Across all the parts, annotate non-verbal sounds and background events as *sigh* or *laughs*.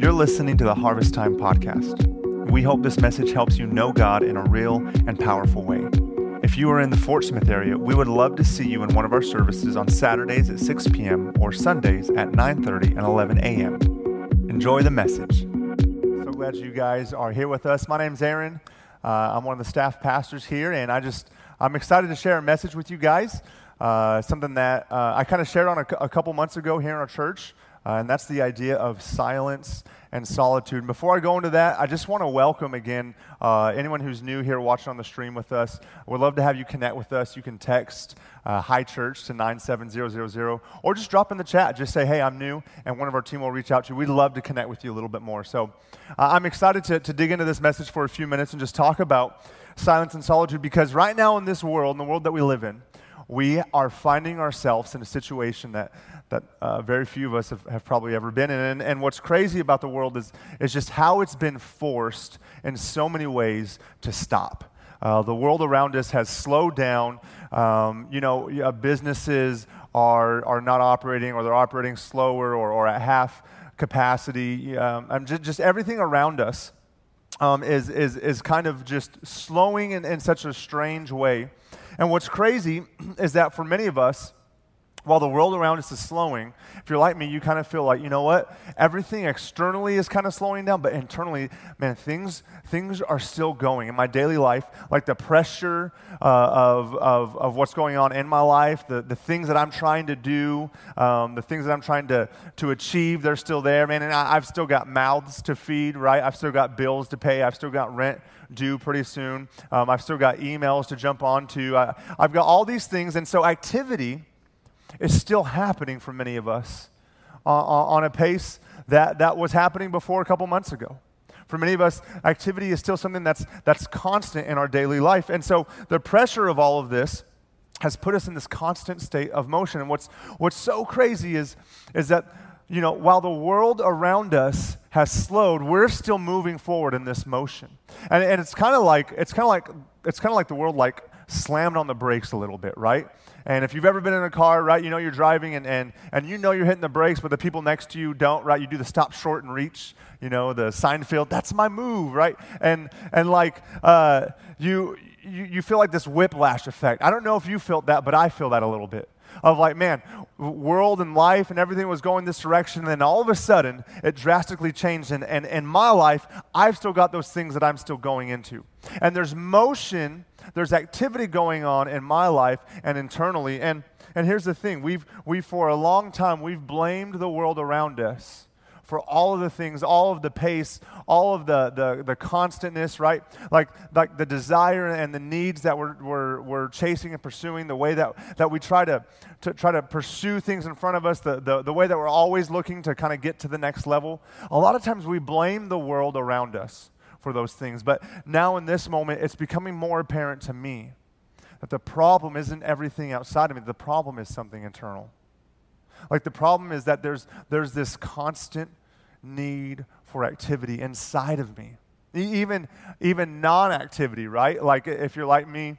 You're listening to the Harvest Time podcast. We hope this message helps you know God in a real and powerful way. If you are in the Fort Smith area, we would love to see you in one of our services on Saturdays at 6 p.m. or Sundays at 9:30 and 11 a.m. Enjoy the message. So glad you guys are here with us. My name's Aaron. Uh, I'm one of the staff pastors here, and I just I'm excited to share a message with you guys. Uh, something that uh, I kind of shared on a, a couple months ago here in our church. Uh, and that's the idea of silence and solitude. And before I go into that, I just want to welcome again uh, anyone who's new here watching on the stream with us. We'd love to have you connect with us. You can text uh, Hi Church to 97000 or just drop in the chat. Just say, hey, I'm new, and one of our team will reach out to you. We'd love to connect with you a little bit more. So uh, I'm excited to, to dig into this message for a few minutes and just talk about silence and solitude because right now in this world, in the world that we live in, we are finding ourselves in a situation that, that uh, very few of us have, have probably ever been in. And, and what's crazy about the world is, is just how it's been forced in so many ways to stop. Uh, the world around us has slowed down. Um, you know, uh, businesses are, are not operating or they're operating slower or, or at half capacity. Um, just, just everything around us um, is, is, is kind of just slowing in, in such a strange way. And what's crazy *clears throat* is that for many of us, while the world around us is slowing, if you're like me, you kind of feel like, you know what? Everything externally is kind of slowing down, but internally, man, things, things are still going. In my daily life, like the pressure uh, of, of, of what's going on in my life, the, the things that I'm trying to do, um, the things that I'm trying to, to achieve, they're still there, man. And I, I've still got mouths to feed, right? I've still got bills to pay. I've still got rent due pretty soon. Um, I've still got emails to jump onto. I, I've got all these things. And so activity is still happening for many of us uh, on a pace that, that was happening before a couple months ago. For many of us, activity is still something that's, that's constant in our daily life. And so the pressure of all of this has put us in this constant state of motion. And what's, what's so crazy is, is that, you know, while the world around us has slowed, we're still moving forward in this motion. And, and it's kind of like, it's kind of like, it's kind of like the world like slammed on the brakes a little bit, right? And if you've ever been in a car, right, you know you're driving and, and, and you know you're hitting the brakes, but the people next to you don't, right? You do the stop short and reach, you know, the Seinfeld, that's my move, right? And, and like, uh, you, you, you feel like this whiplash effect. I don't know if you felt that, but I feel that a little bit of like, man, world and life and everything was going this direction, and then all of a sudden it drastically changed. And, and in my life, I've still got those things that I'm still going into. And there's motion there's activity going on in my life and internally. And, and here's the thing we've, we, for a long time, we've blamed the world around us for all of the things, all of the pace, all of the, the, the constantness, right? Like, like the desire and the needs that we're, we're, we're chasing and pursuing, the way that, that we try to, to try to pursue things in front of us, the, the, the way that we're always looking to kind of get to the next level. A lot of times we blame the world around us for those things. But now in this moment, it's becoming more apparent to me that the problem isn't everything outside of me, the problem is something internal. Like the problem is that there's, there's this constant need for activity inside of me. Even, even non activity, right? Like if you're like me,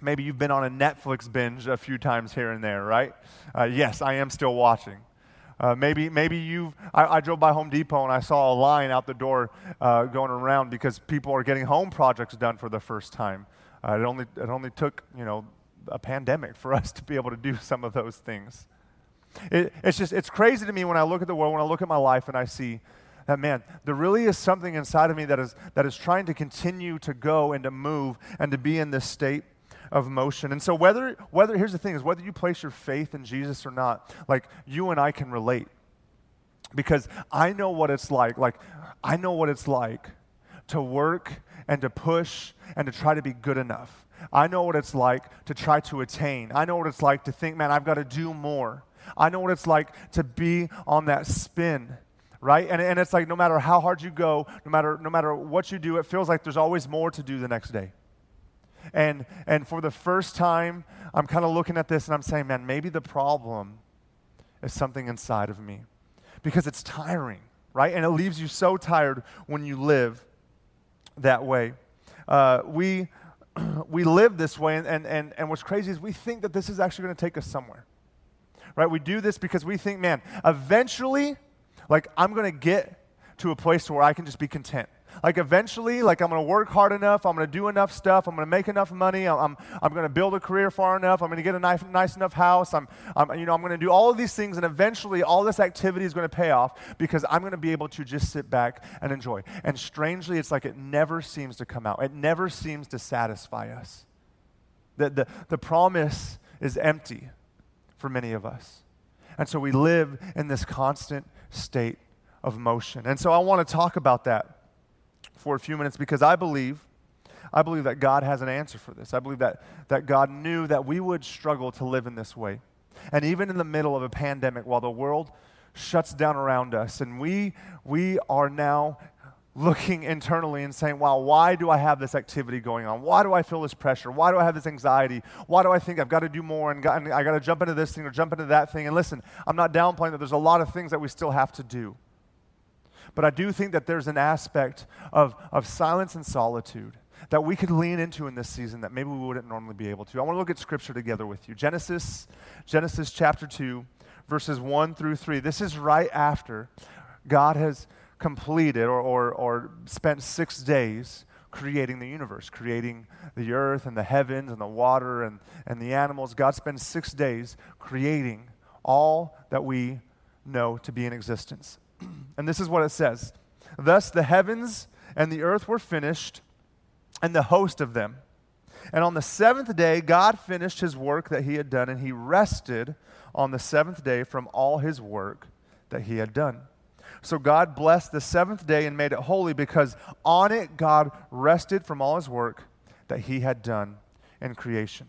maybe you've been on a Netflix binge a few times here and there, right? Uh, yes, I am still watching. Uh, maybe maybe you I, I, drove by Home Depot and I saw a line out the door uh, going around because people are getting home projects done for the first time. Uh, it only it only took you know a pandemic for us to be able to do some of those things. It, it's just it's crazy to me when I look at the world when I look at my life and I see that man there really is something inside of me that is that is trying to continue to go and to move and to be in this state of motion. And so whether whether here's the thing is whether you place your faith in Jesus or not, like you and I can relate. Because I know what it's like. Like I know what it's like to work and to push and to try to be good enough. I know what it's like to try to attain. I know what it's like to think, man, I've got to do more. I know what it's like to be on that spin right and, and it's like no matter how hard you go no matter no matter what you do it feels like there's always more to do the next day and, and for the first time, I'm kind of looking at this and I'm saying, man, maybe the problem is something inside of me because it's tiring, right? And it leaves you so tired when you live that way. Uh, we, *clears throat* we live this way, and, and, and, and what's crazy is we think that this is actually going to take us somewhere, right? We do this because we think, man, eventually, like, I'm going to get to a place where I can just be content. Like eventually, like I'm going to work hard enough, I'm going to do enough stuff, I'm going to make enough money, I'm, I'm, going to build a career far enough, I'm going to get a nice, nice enough house, I'm, I'm, you know, I'm going to do all of these things, and eventually all this activity is going to pay off because I'm going to be able to just sit back and enjoy. And strangely, it's like it never seems to come out. It never seems to satisfy us. The, the, the promise is empty for many of us. And so we live in this constant state of motion. And so I want to talk about that for a few minutes because I believe, I believe that God has an answer for this. I believe that, that God knew that we would struggle to live in this way. And even in the middle of a pandemic, while the world shuts down around us, and we, we are now looking *laughs* internally and saying, wow, why do I have this activity going on? Why do I feel this pressure? Why do I have this anxiety? Why do I think I've got to do more and, got, and I got to jump into this thing or jump into that thing? And listen, I'm not downplaying that there's a lot of things that we still have to do. But I do think that there's an aspect of, of silence and solitude that we could lean into in this season that maybe we wouldn't normally be able to. I want to look at scripture together with you. Genesis, Genesis chapter 2, verses 1 through 3. This is right after God has completed or, or, or spent six days creating the universe, creating the earth and the heavens and the water and, and the animals. God spends six days creating all that we know to be in existence. *clears throat* And this is what it says Thus the heavens and the earth were finished, and the host of them. And on the seventh day, God finished his work that he had done, and he rested on the seventh day from all his work that he had done. So God blessed the seventh day and made it holy because on it God rested from all his work that he had done in creation.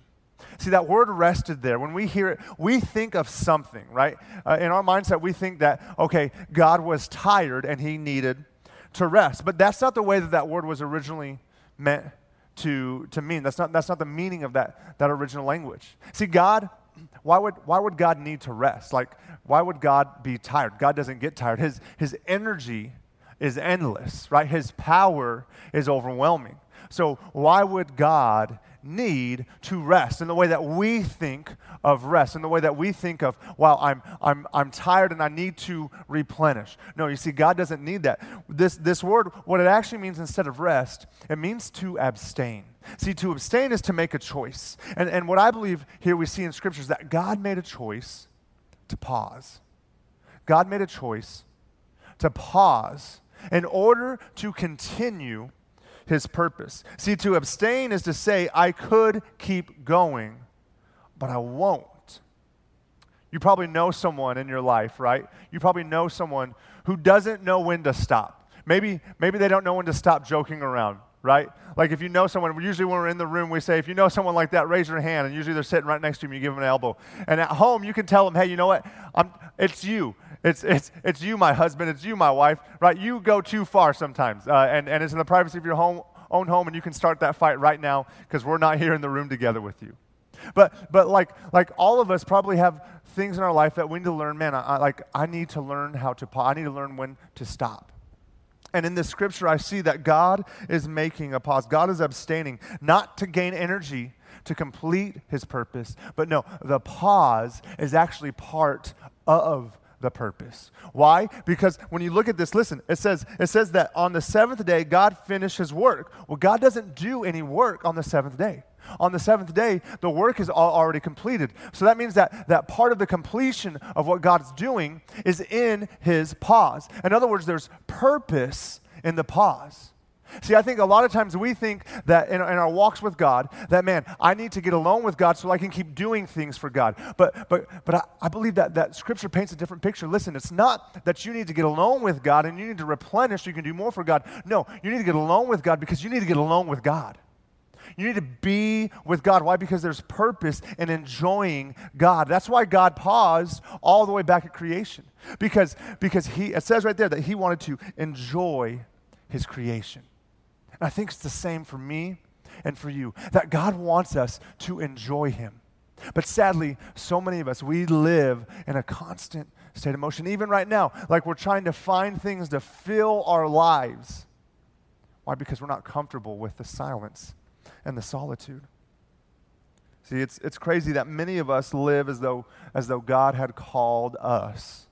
See, that word rested there, when we hear it, we think of something, right? Uh, in our mindset, we think that, okay, God was tired and he needed to rest. But that's not the way that that word was originally meant to, to mean. That's not, that's not the meaning of that, that original language. See, God, why would, why would God need to rest? Like, why would God be tired? God doesn't get tired. His, his energy is endless, right? His power is overwhelming. So, why would God need to rest in the way that we think of rest, in the way that we think of, wow, I'm, I'm, I'm tired and I need to replenish. No, you see, God doesn't need that. This, this word, what it actually means instead of rest, it means to abstain. See, to abstain is to make a choice. And, and what I believe here we see in Scripture is that God made a choice to pause. God made a choice to pause in order to continue his purpose. See, to abstain is to say, I could keep going, but I won't. You probably know someone in your life, right? You probably know someone who doesn't know when to stop. Maybe, maybe they don't know when to stop joking around, right? Like if you know someone, usually when we're in the room, we say, if you know someone like that, raise your hand. And usually they're sitting right next to you and you give them an elbow. And at home, you can tell them, hey, you know what? I'm, it's you. It's, it's, it's you, my husband. It's you, my wife, right? You go too far sometimes. Uh, and, and it's in the privacy of your home, own home, and you can start that fight right now because we're not here in the room together with you. But, but like, like all of us probably have things in our life that we need to learn. Man, I, I like, I need to learn how to pause. I need to learn when to stop. And in this scripture, I see that God is making a pause. God is abstaining, not to gain energy to complete his purpose, but no, the pause is actually part of the purpose. Why? Because when you look at this, listen, it says, it says that on the seventh day, God finished his work. Well, God doesn't do any work on the seventh day. On the seventh day, the work is already completed. So that means that, that part of the completion of what God's doing is in his pause. In other words, there's purpose in the pause. See, I think a lot of times we think that in, in, our walks with God, that man, I need to get alone with God so I can keep doing things for God. But, but, but I, I believe that, that Scripture paints a different picture. Listen, it's not that you need to get alone with God and you need to replenish so you can do more for God. No, you need to get alone with God because you need to get alone with God. You need to be with God. Why? Because there's purpose in enjoying God. That's why God paused all the way back at creation. Because, because he, it says right there that he wanted to enjoy his creation. And I think it's the same for me and for you that God wants us to enjoy Him. But sadly, so many of us, we live in a constant state of motion, even right now, like we're trying to find things to fill our lives. Why? Because we're not comfortable with the silence and the solitude. See, it's, it's crazy that many of us live as though, as though God had called us,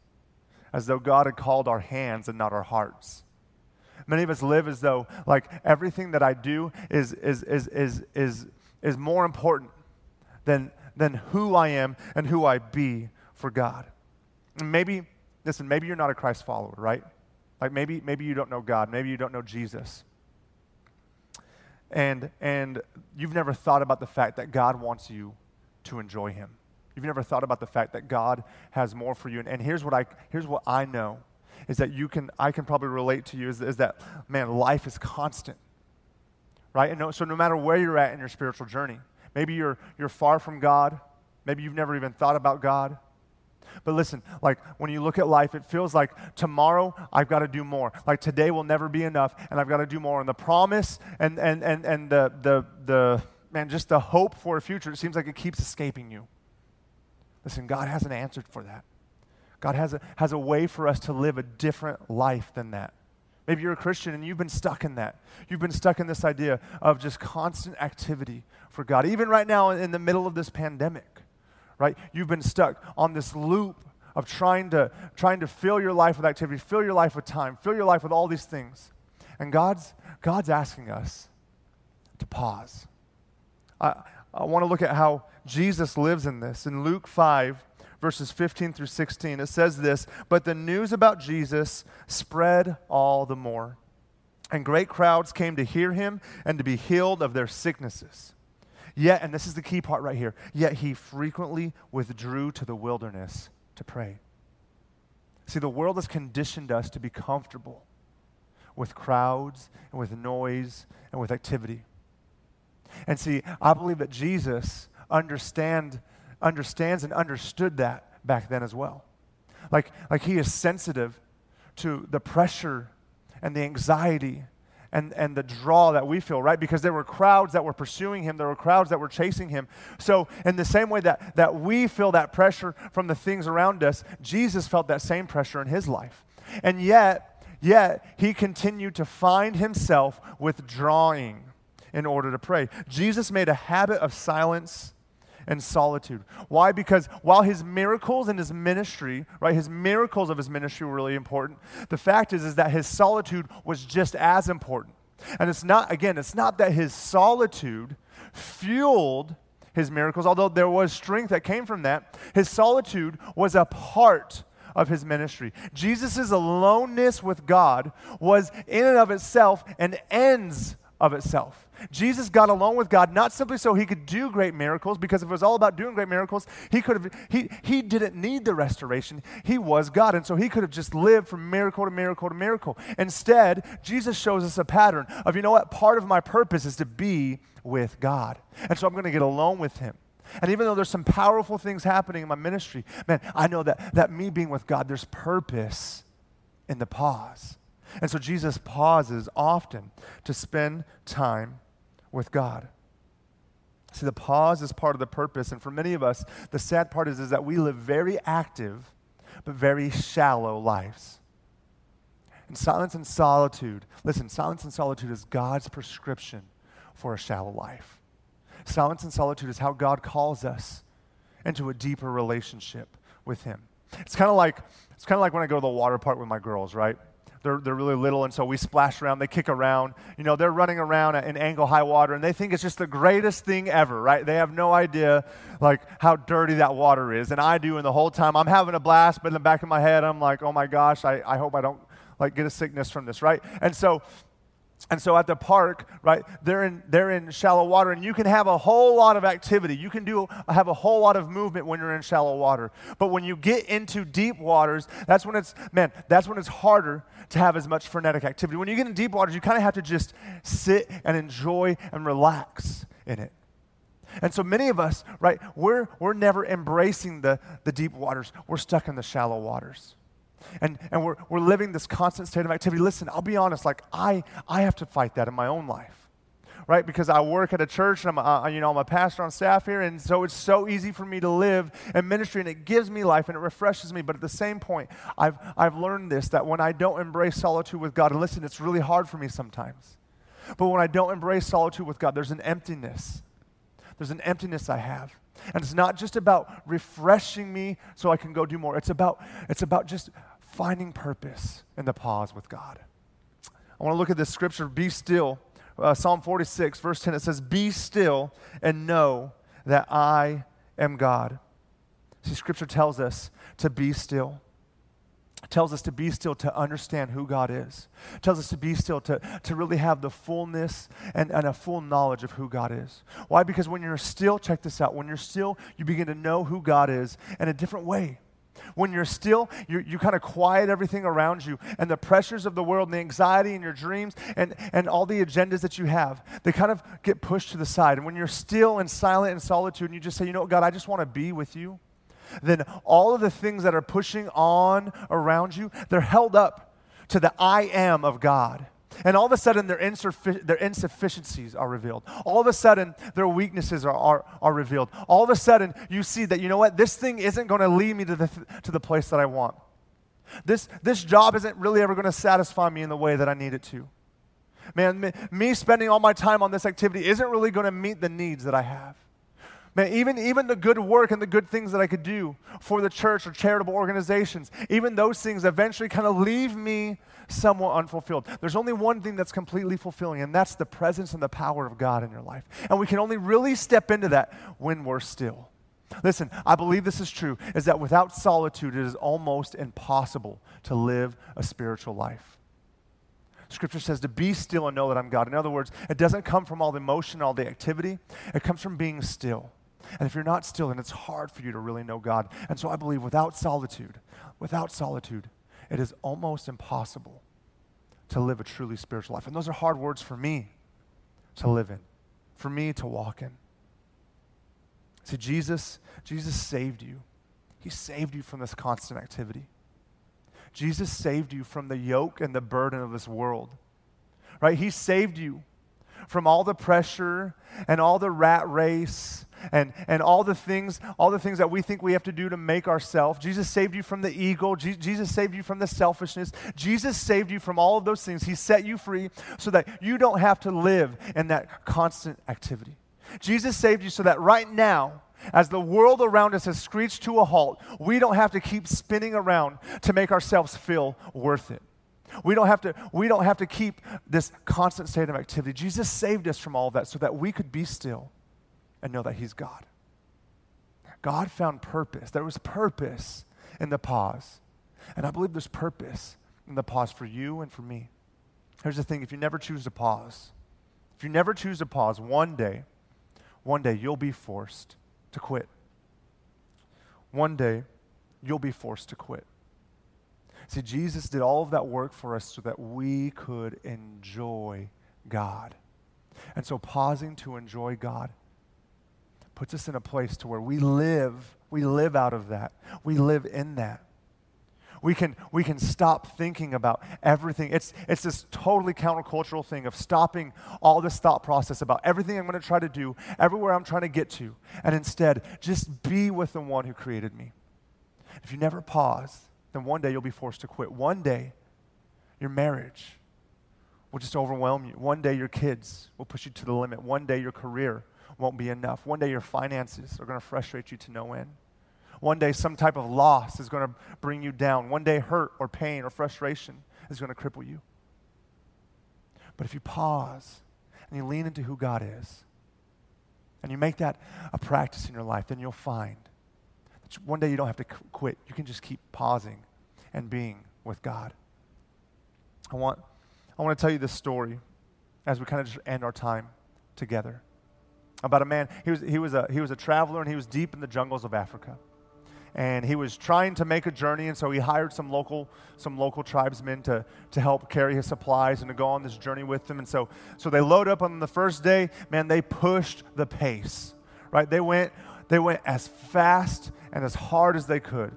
as though God had called our hands and not our hearts. Many of us live as though like everything that I do is is is is is is more important than than who I am and who I be for God. And maybe listen, maybe you're not a Christ follower, right? Like maybe maybe you don't know God, maybe you don't know Jesus. And and you've never thought about the fact that God wants you to enjoy him. You've never thought about the fact that God has more for you. And, and here's what I here's what I know is that you can I can probably relate to you is, is that man, life is constant. Right? And no, so no matter where you're at in your spiritual journey, maybe you're you're far from God, maybe you've never even thought about God. But listen, like when you look at life, it feels like tomorrow I've got to do more. Like today will never be enough, and I've got to do more. And the promise and and and and the the the man, just the hope for a future, it seems like it keeps escaping you. Listen, God has an answer for that. God has a, has a way for us to live a different life than that. Maybe you're a Christian and you've been stuck in that. You've been stuck in this idea of just constant activity for God. Even right now in the middle of this pandemic, right? You've been stuck on this loop of trying to, trying to fill your life with activity, fill your life with time, fill your life with all these things. And God's, God's asking us to pause. I, I want to look at how Jesus lives in this. In Luke 5, verses 15 through 16, it says this But the news about Jesus spread all the more, and great crowds came to hear him and to be healed of their sicknesses. Yet, and this is the key part right here, yet he frequently withdrew to the wilderness to pray. See, the world has conditioned us to be comfortable with crowds and with noise and with activity. And see, I believe that Jesus understand, understands and understood that back then as well. Like, like he is sensitive to the pressure and the anxiety and, and the draw that we feel, right? Because there were crowds that were pursuing him, there were crowds that were chasing him. So, in the same way that, that we feel that pressure from the things around us, Jesus felt that same pressure in his life. And yet, yet, he continued to find himself withdrawing in order to pray. Jesus made a habit of silence and solitude. Why? Because while his miracles and his ministry, right, his miracles of his ministry were really important, the fact is, is that his solitude was just as important. And it's not, again, it's not that his solitude fueled his miracles, although there was strength that came from that. His solitude was a part of his ministry. Jesus' aloneness with God was in and of itself an ends of itself. Jesus got along with God not simply so he could do great miracles, because if it was all about doing great miracles, he could have he he didn't need the restoration. He was God, and so he could have just lived from miracle to miracle to miracle. Instead, Jesus shows us a pattern of you know what? Part of my purpose is to be with God. And so I'm going to get alone with him. And even though there's some powerful things happening in my ministry, man, I know that, that me being with God, there's purpose in the pause. And so Jesus pauses often to spend time with God. See, the pause is part of the purpose. And for many of us, the sad part is, is that we live very active, but very shallow lives. And silence and solitude, listen, silence and solitude is God's prescription for a shallow life. Silence and solitude is how God calls us into a deeper relationship with Him. It's kind of like it's kind of like when I go to the water park with my girls, right? They're, they're really little, and so we splash around, they kick around. You know, they're running around in ankle high water, and they think it's just the greatest thing ever, right? They have no idea, like, how dirty that water is. And I do, and the whole time I'm having a blast, but in the back of my head, I'm like, oh my gosh, I, I hope I don't, like, get a sickness from this, right? And so and so at the park, right, they're in, they're in shallow water, and you can have a whole lot of activity. You can do have a whole lot of movement when you're in shallow water. But when you get into deep waters, that's when it's, man, that's when it's harder to have as much frenetic activity. When you get in deep waters, you kind of have to just sit and enjoy and relax in it. And so many of us, right, we're, we're never embracing the, the deep waters. We're stuck in the shallow waters and, and we're, we're living this constant state of activity. Listen, I'll be honest, like I, I have to fight that in my own life, right? Because I work at a church and I'm, a, uh, you know, I'm a pastor on staff here, and so it's so easy for me to live in ministry and it gives me life and it refreshes me. But at the same point, I've, I've learned this that when I don't embrace solitude with God, and listen, it's really hard for me sometimes. But when I don't embrace solitude with God, there's an emptiness. There's an emptiness I have. And it's not just about refreshing me so I can go do more. It's about, it's about just finding purpose in the pause with God. I want to look at this scripture, be still. Uh, Psalm 46, verse 10, it says, Be still and know that I am God. See, scripture tells us to be still. It tells us to be still to understand who God is. It tells us to be still to, to really have the fullness and, and a full knowledge of who God is. Why? Because when you're still, check this out, when you're still, you begin to know who God is in a different way. When you're still, you, you kind of quiet everything around you, and the pressures of the world, and the anxiety and your dreams, and, and all the agendas that you have, they kind of get pushed to the side. And when you're still and silent in solitude, and you just say, you know what, God, I just want to be with you, then all of the things that are pushing on around you, they're held up to the I am of God. And all of a sudden, their, their insufficiencies are revealed. All of a sudden, their weaknesses are, are, are revealed. All of a sudden, you see that, you know what, this thing isn't going to lead me to the, th- to the place that I want. This, this job isn't really ever going to satisfy me in the way that I need it to. Man, me, me spending all my time on this activity isn't really going to meet the needs that I have. Man, even, even the good work and the good things that I could do for the church or charitable organizations, even those things eventually kind of leave me somewhat unfulfilled. There's only one thing that's completely fulfilling, and that's the presence and the power of God in your life. And we can only really step into that when we're still. Listen, I believe this is true, is that without solitude, it is almost impossible to live a spiritual life. Scripture says to be still and know that I'm God. In other words, it doesn't come from all the emotion, all the activity. It comes from being still. And if you're not still, then it's hard for you to really know God. And so I believe without solitude, without solitude, it is almost impossible to live a truly spiritual life. And those are hard words for me to live in, for me to walk in. See, Jesus, Jesus saved you. He saved you from this constant activity. Jesus saved you from the yoke and the burden of this world. Right? He saved you from all the pressure and all the rat race and, and all the things all the things that we think we have to do to make ourselves. Jesus saved you from the ego. Je- jesus saved you from the selfishness. Jesus saved you from all of those things. He set you free so that you don't have to live in that constant activity. Jesus saved you so that right now as the world around us has screeched to a halt we don't have to keep spinning around to make ourselves feel worth it. We don't have to we don't have to keep this constant state of activity. Jesus saved us from all of that so that we could be still and know that He's God. God found purpose. There was purpose in the pause. And I believe there's purpose in the pause for you and for me. Here's the thing if you never choose to pause, if you never choose to pause, one day, one day you'll be forced to quit. One day you'll be forced to quit. See, Jesus did all of that work for us so that we could enjoy God. And so, pausing to enjoy God puts us in a place to where we live, we live out of that. We live in that. We can, we can stop thinking about everything. It's, it's this totally countercultural thing of stopping all this thought process about everything I'm going to try to do, everywhere I'm trying to get to, and instead just be with the one who created me. If you never pause, then one day you'll be forced to quit. One day, your marriage will just overwhelm you. One day, your kids will push you to the limit. One day, your career won't be enough. One day your finances are going to frustrate you to no end. One day some type of loss is going to bring you down. One day hurt or pain or frustration is going to cripple you. But if you pause and you lean into who God is, and you make that a practice in your life, then you'll find that one day you don't have to quit. You can just keep pausing and being with God. I want, I want to tell you this story as we kind of just end our time together about a man. He was, he, was a, he was a traveler and he was deep in the jungles of Africa. And he was trying to make a journey, and so he hired some local, some local tribesmen to, to help carry his supplies and to go on this journey with him. And so, so they load up on the first day. Man, they pushed the pace, right? They went, they went as fast and as hard as they could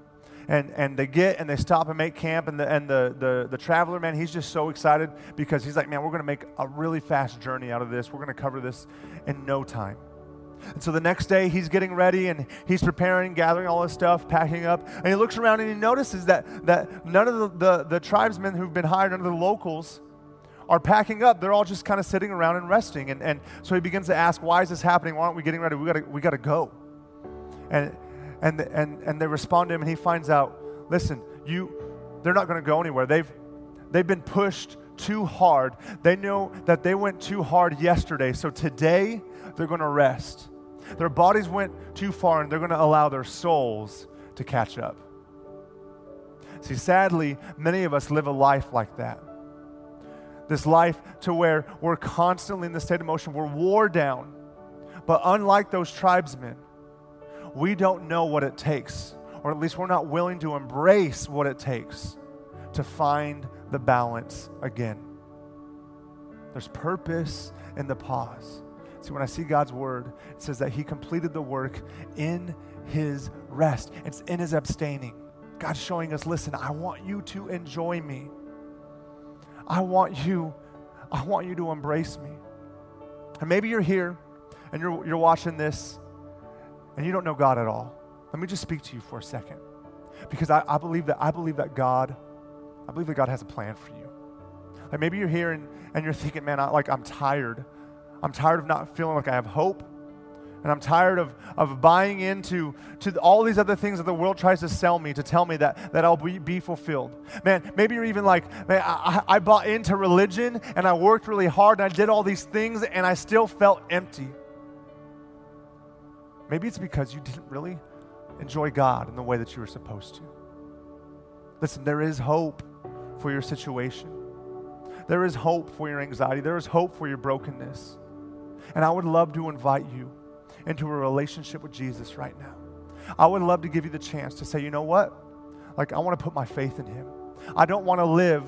and, and they get and they stop and make camp and the and the, the the traveler man he's just so excited because he's like man we're going to make a really fast journey out of this. We're going to cover this in no time. And so the next day he's getting ready and he's preparing gathering all his stuff packing up and he looks around and he notices that that none of the, the, the tribesmen who've been hired under the locals are packing up. They're all just kind of sitting around and resting. And, and so he begins to ask why is this happening? Why aren't we getting ready? We got to we got to go. And and, and, and they respond to him, and he finds out listen, you, they're not going to go anywhere. They've, they've been pushed too hard. They know that they went too hard yesterday. So today, they're going to rest. Their bodies went too far and they're going to allow their souls to catch up. See, sadly, many of us live a life like that. This life to where we're constantly in the state of motion, we're wore down. But unlike those tribesmen, we don't know what it takes, or at least we're not willing to embrace what it takes to find the balance again. There's purpose in the pause. See, when I see God's word, it says that He completed the work in His rest, it's in His abstaining. God's showing us listen, I want you to enjoy me. I want you, I want you to embrace me. And maybe you're here and you're, you're watching this and you don't know God at all. Let me just speak to you for a second. Because I, I believe that I believe that God, I believe that God has a plan for you. Like maybe you're here and, and you're thinking, man, I, like I'm tired. I'm tired of not feeling like I have hope. And I'm tired of, of buying into to all these other things that the world tries to sell me to tell me that, that I'll be, be fulfilled. Man, maybe you're even like, man, I, I bought into religion and I worked really hard and I did all these things and I still felt empty. Maybe it's because you didn't really enjoy God in the way that you were supposed to. Listen, there is hope for your situation. There is hope for your anxiety. There is hope for your brokenness. And I would love to invite you into a relationship with Jesus right now. I would love to give you the chance to say, you know what? Like, I want to put my faith in Him. I don't want to live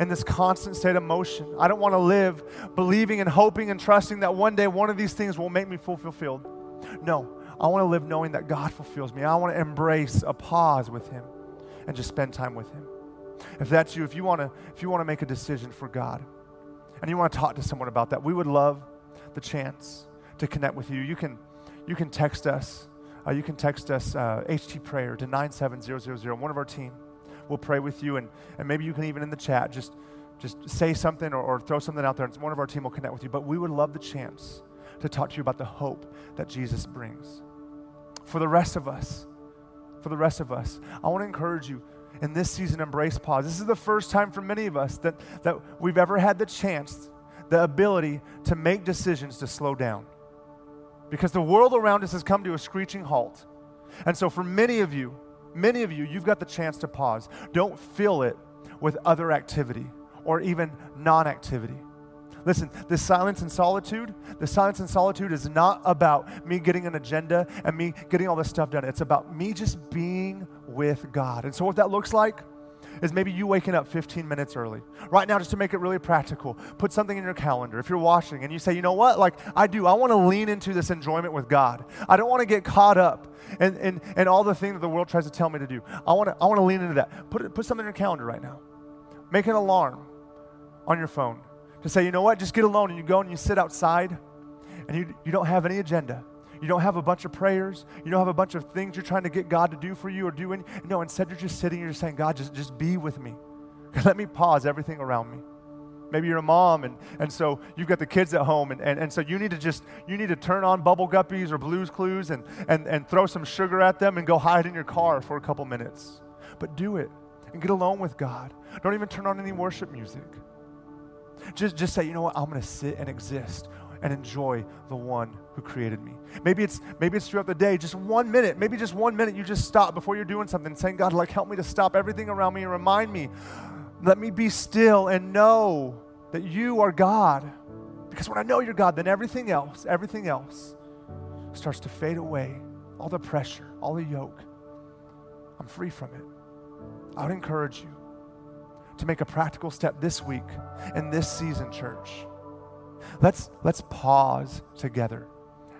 in this constant state of motion. I don't want to live believing and hoping and trusting that one day one of these things will make me fulfilled. No, I want to live knowing that God fulfills me. I want to embrace a pause with Him and just spend time with Him. If that's you, if you want to, if you want to make a decision for God, and you want to talk to someone about that, we would love the chance to connect with you. You can, you can text us. Uh, you can text us uh, HT prayer to 97000. One of our team will pray with you, and, and maybe you can even in the chat just, just say something or, or throw something out there, and one of our team will connect with you. But we would love the chance to talk to you about the hope that Jesus brings. For the rest of us, for the rest of us, I want to encourage you in this season, embrace pause. This is the first time for many of us that, that we've ever had the chance, the ability to make decisions to slow down because the world around us has come to a screeching halt. And so, for many of you, many of you, you've got the chance to pause. Don't fill it with other activity or even non activity. Listen, the silence and solitude, the silence and solitude is not about me getting an agenda and me getting all this stuff done. It's about me just being with God. And so, what that looks like, is maybe you waking up 15 minutes early. Right now, just to make it really practical, put something in your calendar. If you're watching and you say, you know what, like I do, I want to lean into this enjoyment with God. I don't want to get caught up in, in, in all the things that the world tries to tell me to do. I want to I want to lean into that. Put, put something in your calendar right now. Make an alarm on your phone to say, you know what, just get alone and you go and you sit outside and you, you don't have any agenda. You don't have a bunch of prayers. You don't have a bunch of things you're trying to get God to do for you or do. Any, no, instead you're just sitting. You're just saying, God, just, just be with me. *laughs* Let me pause everything around me. Maybe you're a mom and, and so you've got the kids at home and, and, and so you need to just you need to turn on bubble guppies or blues clues and, and, and throw some sugar at them and go hide in your car for a couple minutes. But do it and get alone with God. Don't even turn on any worship music. Just, just say, you know what, I'm going to sit and exist and enjoy the one who created me. Maybe it's maybe it's throughout the day, just one minute, maybe just one minute you just stop before you're doing something, saying, God, like help me to stop everything around me and remind me. Let me be still and know that you are God. Because when I know you're God, then everything else, everything else starts to fade away. All the pressure, all the yoke. I'm free from it. I would encourage you to make a practical step this week in this season, church Let's, let's pause together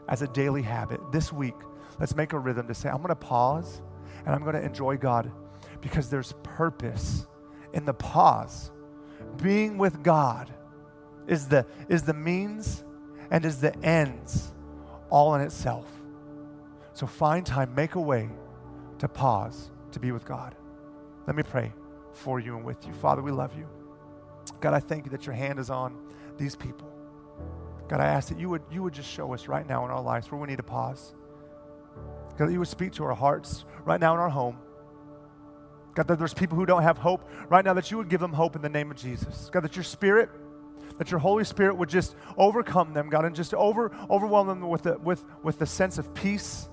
as a daily habit this week. Let's make a rhythm to say, I'm going to pause and I'm going to enjoy God because there's purpose in the pause. Being with God is the, is the means and is the ends all in itself. So find time, make a way to pause, to be with God. Let me pray for you and with you. Father, we love you. God, I thank you that your hand is on these people. God, I ask that you would, you would just show us right now in our lives where we need to pause. God, that you would speak to our hearts right now in our home. God, that there's people who don't have hope right now, that you would give them hope in the name of Jesus. God, that your spirit, that your Holy Spirit would just overcome them, God, and just over, overwhelm them with the, with, with the sense of peace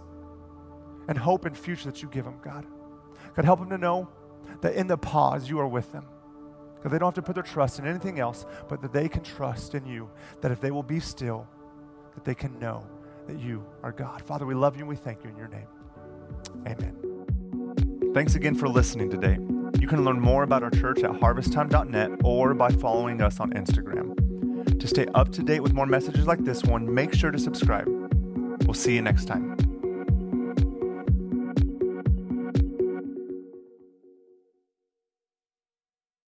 and hope and future that you give them, God. God, help them to know that in the pause, you are with them. God, they don't have to put their trust in anything else, but that they can trust in you, that if they will be still, that they can know that you are God. Father, we love you and we thank you in your name. Amen. Thanks again for listening today. You can learn more about our church at harvesttime.net or by following us on Instagram. To stay up to date with more messages like this one, make sure to subscribe. We'll see you next time.